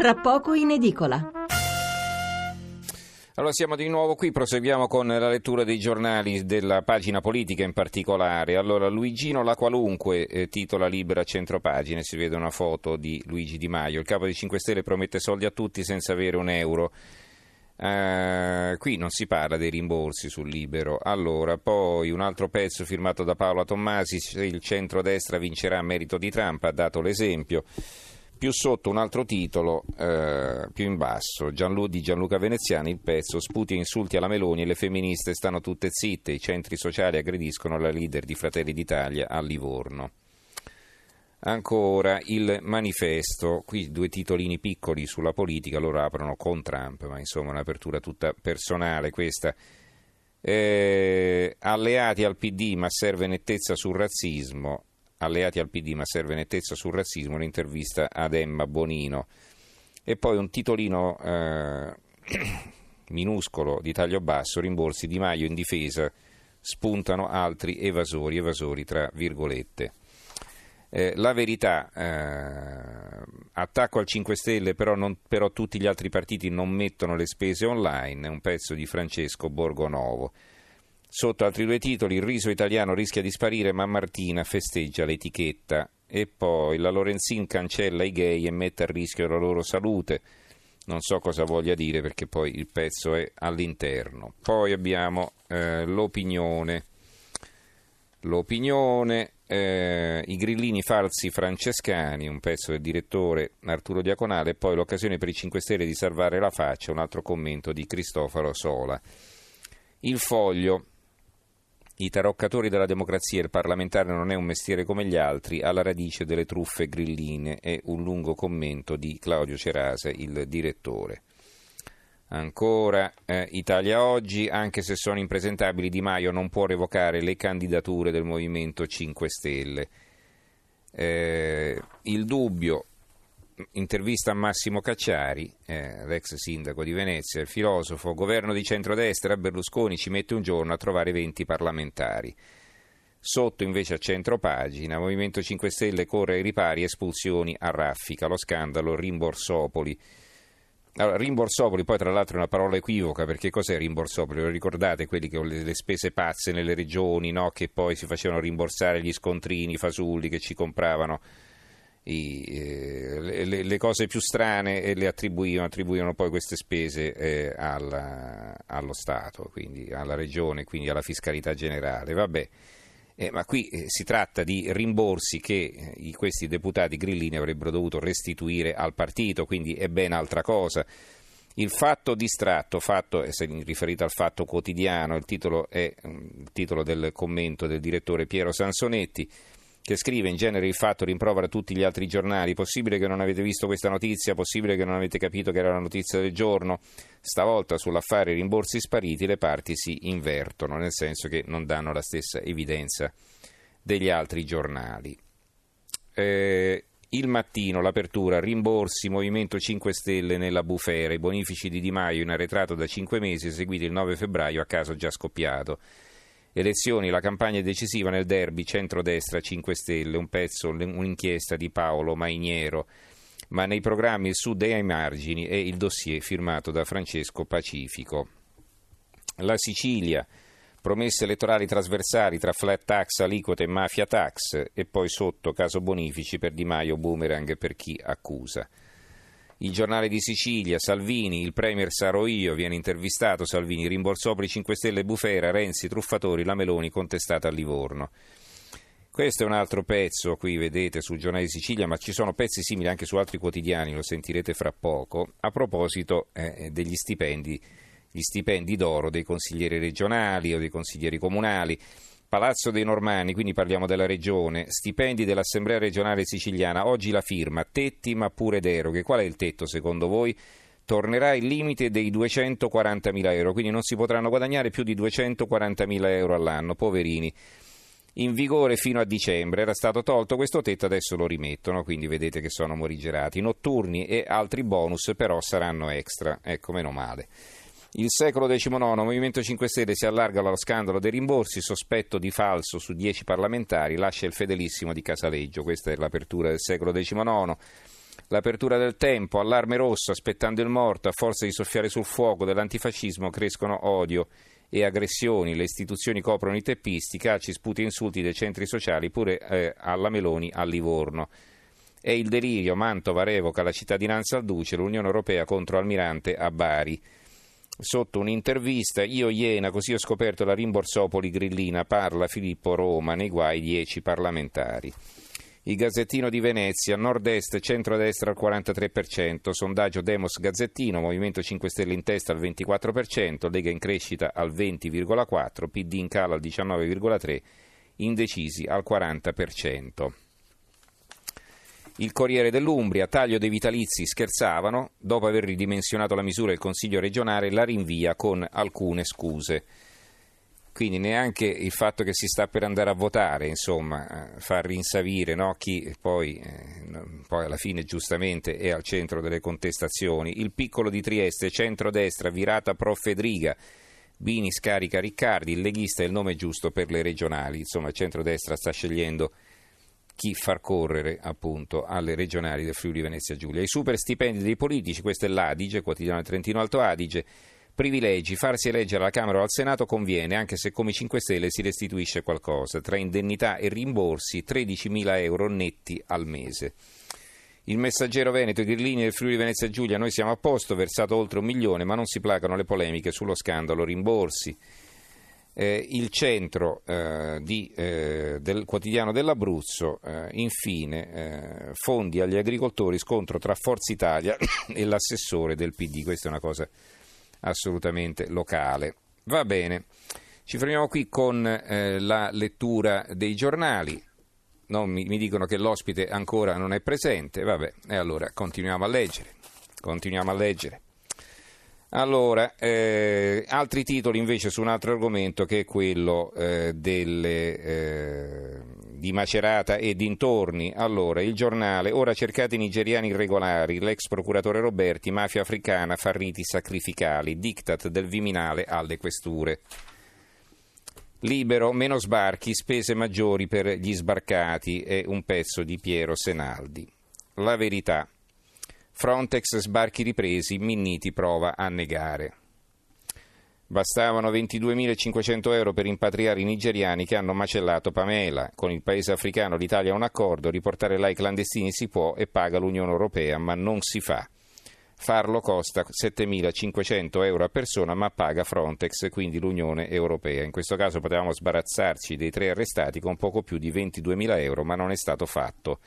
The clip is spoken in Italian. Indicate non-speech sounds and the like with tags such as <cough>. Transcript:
tra poco in edicola. Allora siamo di nuovo qui, proseguiamo con la lettura dei giornali della pagina politica in particolare. Allora Luigino La Qualunque eh, titola libera centropagine, si vede una foto di Luigi Di Maio. Il capo dei 5 Stelle promette soldi a tutti senza avere un euro. Uh, qui non si parla dei rimborsi sul libero. Allora, poi un altro pezzo firmato da Paola Tommasi, il centrodestra vincerà a merito di Trump, ha dato l'esempio. Più sotto un altro titolo, eh, più in basso, Gianlu, di Gianluca Veneziani, il pezzo Sputi e insulti alla Meloni e le femministe stanno tutte zitte, i centri sociali aggrediscono la leader di Fratelli d'Italia a Livorno. Ancora il manifesto, qui due titolini piccoli sulla politica, loro aprono con Trump, ma insomma un'apertura tutta personale questa. Eh, alleati al PD ma serve nettezza sul razzismo, alleati al PD ma serve nettezza sul razzismo, un'intervista ad Emma Bonino. E poi un titolino eh, <clears throat> minuscolo di taglio basso, rimborsi di Maio in difesa, spuntano altri evasori, evasori tra virgolette. Eh, la verità, eh, attacco al 5 Stelle, però, non, però tutti gli altri partiti non mettono le spese online, un pezzo di Francesco Borgonovo. Sotto altri due titoli, il riso italiano rischia di sparire, ma Martina festeggia l'etichetta. E poi la Lorenzin cancella i gay e mette a rischio la loro salute. Non so cosa voglia dire perché poi il pezzo è all'interno. Poi abbiamo eh, l'opinione. L'opinione, eh, i grillini falsi francescani, un pezzo del direttore Arturo Diaconale, e poi l'occasione per i 5 Stelle di salvare la faccia, un altro commento di Cristoforo Sola. Il foglio, i taroccatori della democrazia, il parlamentare non è un mestiere come gli altri, alla radice delle truffe grilline, è un lungo commento di Claudio Cerase, il direttore. Ancora eh, Italia Oggi, anche se sono impresentabili, Di Maio non può revocare le candidature del Movimento 5 Stelle. Eh, il dubbio, intervista a Massimo Cacciari, eh, l'ex sindaco di Venezia, il filosofo, governo di centrodestra, Berlusconi ci mette un giorno a trovare 20 parlamentari. Sotto invece a centro pagina, Movimento 5 Stelle corre ai ripari, espulsioni a raffica, lo scandalo Rimborsopoli. Allora, rimborsopoli poi tra l'altro è una parola equivoca perché cos'è rimborsopoli? Lo ricordate quelli che le, le spese pazze nelle regioni no? che poi si facevano rimborsare gli scontrini, i fasulli che ci compravano i, eh, le, cose più strane e le attribuivano, attribuivano poi queste spese eh, alla, allo Stato, quindi alla Regione, quindi alla fiscalità generale. Vabbè. Eh, ma qui eh, si tratta di rimborsi che eh, questi deputati grillini avrebbero dovuto restituire al partito, quindi è ben altra cosa. Il fatto distratto, fatto, è riferito al fatto quotidiano, il titolo è mm, il titolo del commento del direttore Piero Sansonetti che scrive in genere il fatto rimprovera tutti gli altri giornali, possibile che non avete visto questa notizia, possibile che non avete capito che era la notizia del giorno, stavolta sull'affare rimborsi spariti le parti si invertono, nel senso che non danno la stessa evidenza degli altri giornali. Eh, il mattino, l'apertura, rimborsi, Movimento 5 Stelle nella bufera, i bonifici di Di Maio in arretrato da 5 mesi, eseguiti il 9 febbraio a caso già scoppiato. Elezioni, la campagna decisiva nel derby centrodestra 5 Stelle, un pezzo, un'inchiesta di Paolo Mainiero, ma nei programmi il Sud è ai margini e il dossier firmato da Francesco Pacifico. La Sicilia, promesse elettorali trasversali tra flat tax, aliquote e mafia tax e poi sotto caso bonifici per Di Maio, boomerang per chi accusa. Il giornale di Sicilia, Salvini, il premier sarò io, viene intervistato, Salvini rimborsò per i 5 Stelle Bufera, Renzi, Truffatori, la Meloni contestata a Livorno. Questo è un altro pezzo, qui vedete sul giornale di Sicilia, ma ci sono pezzi simili anche su altri quotidiani, lo sentirete fra poco, a proposito eh, degli stipendi, gli stipendi d'oro dei consiglieri regionali o dei consiglieri comunali. Palazzo dei Normanni, quindi parliamo della regione, stipendi dell'Assemblea regionale siciliana, oggi la firma, tetti ma pure deroghe. Qual è il tetto secondo voi? Tornerà il limite dei 240.000 euro, quindi non si potranno guadagnare più di 240.000 euro all'anno, poverini. In vigore fino a dicembre era stato tolto questo tetto, adesso lo rimettono, quindi vedete che sono morigerati. Notturni e altri bonus però saranno extra, ecco meno male. Il secolo XIX, Movimento 5 Stelle si allarga allo scandalo dei rimborsi, sospetto di falso su 10 parlamentari, lascia il fedelissimo di Casaleggio, questa è l'apertura del secolo XIX. L'apertura del tempo, allarme rosso, aspettando il morto, a forza di soffiare sul fuoco dell'antifascismo crescono odio e aggressioni, le istituzioni coprono i teppisti, calci, sputi e insulti dei centri sociali, pure eh, alla Meloni a Livorno. È il delirio, Mantova revoca la cittadinanza al Duce, l'Unione Europea contro Almirante a Bari. Sotto un'intervista, io Iena, così ho scoperto la rimborsopoli grillina, parla Filippo Roma, nei guai dieci parlamentari. Il Gazzettino di Venezia, nord-est, centro-destra al 43%, sondaggio Demos Gazzettino, Movimento 5 Stelle in testa al 24%, Lega in crescita al 20,4%, PD in calo al 19,3%, indecisi al 40%. Il Corriere dell'Umbria, taglio dei vitalizi, scherzavano, dopo aver ridimensionato la misura il Consiglio regionale la rinvia con alcune scuse. Quindi neanche il fatto che si sta per andare a votare, insomma, eh, fa rinsavire no? chi poi, eh, poi, alla fine giustamente è al centro delle contestazioni. Il piccolo di Trieste, centrodestra, virata pro Fedriga. Bini scarica Riccardi, il leghista è il nome giusto per le regionali. Insomma, il centrodestra sta scegliendo chi far correre appunto alle regionali del Friuli Venezia Giulia. I super stipendi dei politici, questo è l'Adige, quotidiano Trentino Alto Adige privilegi, farsi eleggere alla Camera o al Senato conviene, anche se come 5 Stelle si restituisce qualcosa, tra indennità e rimborsi 13.000 euro netti al mese. Il messaggero Veneto, i grillini del Friuli Venezia Giulia, noi siamo a posto, versato oltre un milione, ma non si placano le polemiche sullo scandalo rimborsi. Eh, il centro eh, di, eh, del quotidiano dell'Abruzzo, eh, infine, eh, fondi agli agricoltori, scontro tra Forza Italia <coughs> e l'assessore del PD, questa è una cosa assolutamente locale. Va bene, ci fermiamo qui con eh, la lettura dei giornali. No, mi, mi, dicono che l'ospite ancora non è presente, vabbè, e allora continuiamo a leggere. Continuiamo a leggere. Allora, eh, altri titoli invece su un altro argomento che è quello eh, delle, eh, di Macerata e dintorni. Allora, il giornale, ora cercate i nigeriani irregolari, l'ex procuratore Roberti, mafia africana, fa riti sacrificali, diktat del Viminale alle questure. Libero, meno sbarchi, spese maggiori per gli sbarcati, è un pezzo di Piero Senaldi. La verità. Frontex sbarchi ripresi, Minniti prova a negare. Bastavano 22.500 euro per impatriare i nigeriani che hanno macellato Pamela. Con il paese africano l'Italia ha un accordo, riportare là i clandestini si può e paga l'Unione Europea, ma non si fa. Farlo costa 7.500 euro a persona, ma paga Frontex, quindi l'Unione Europea. In questo caso potevamo sbarazzarci dei tre arrestati con poco più di 22.000 euro, ma non è stato fatto.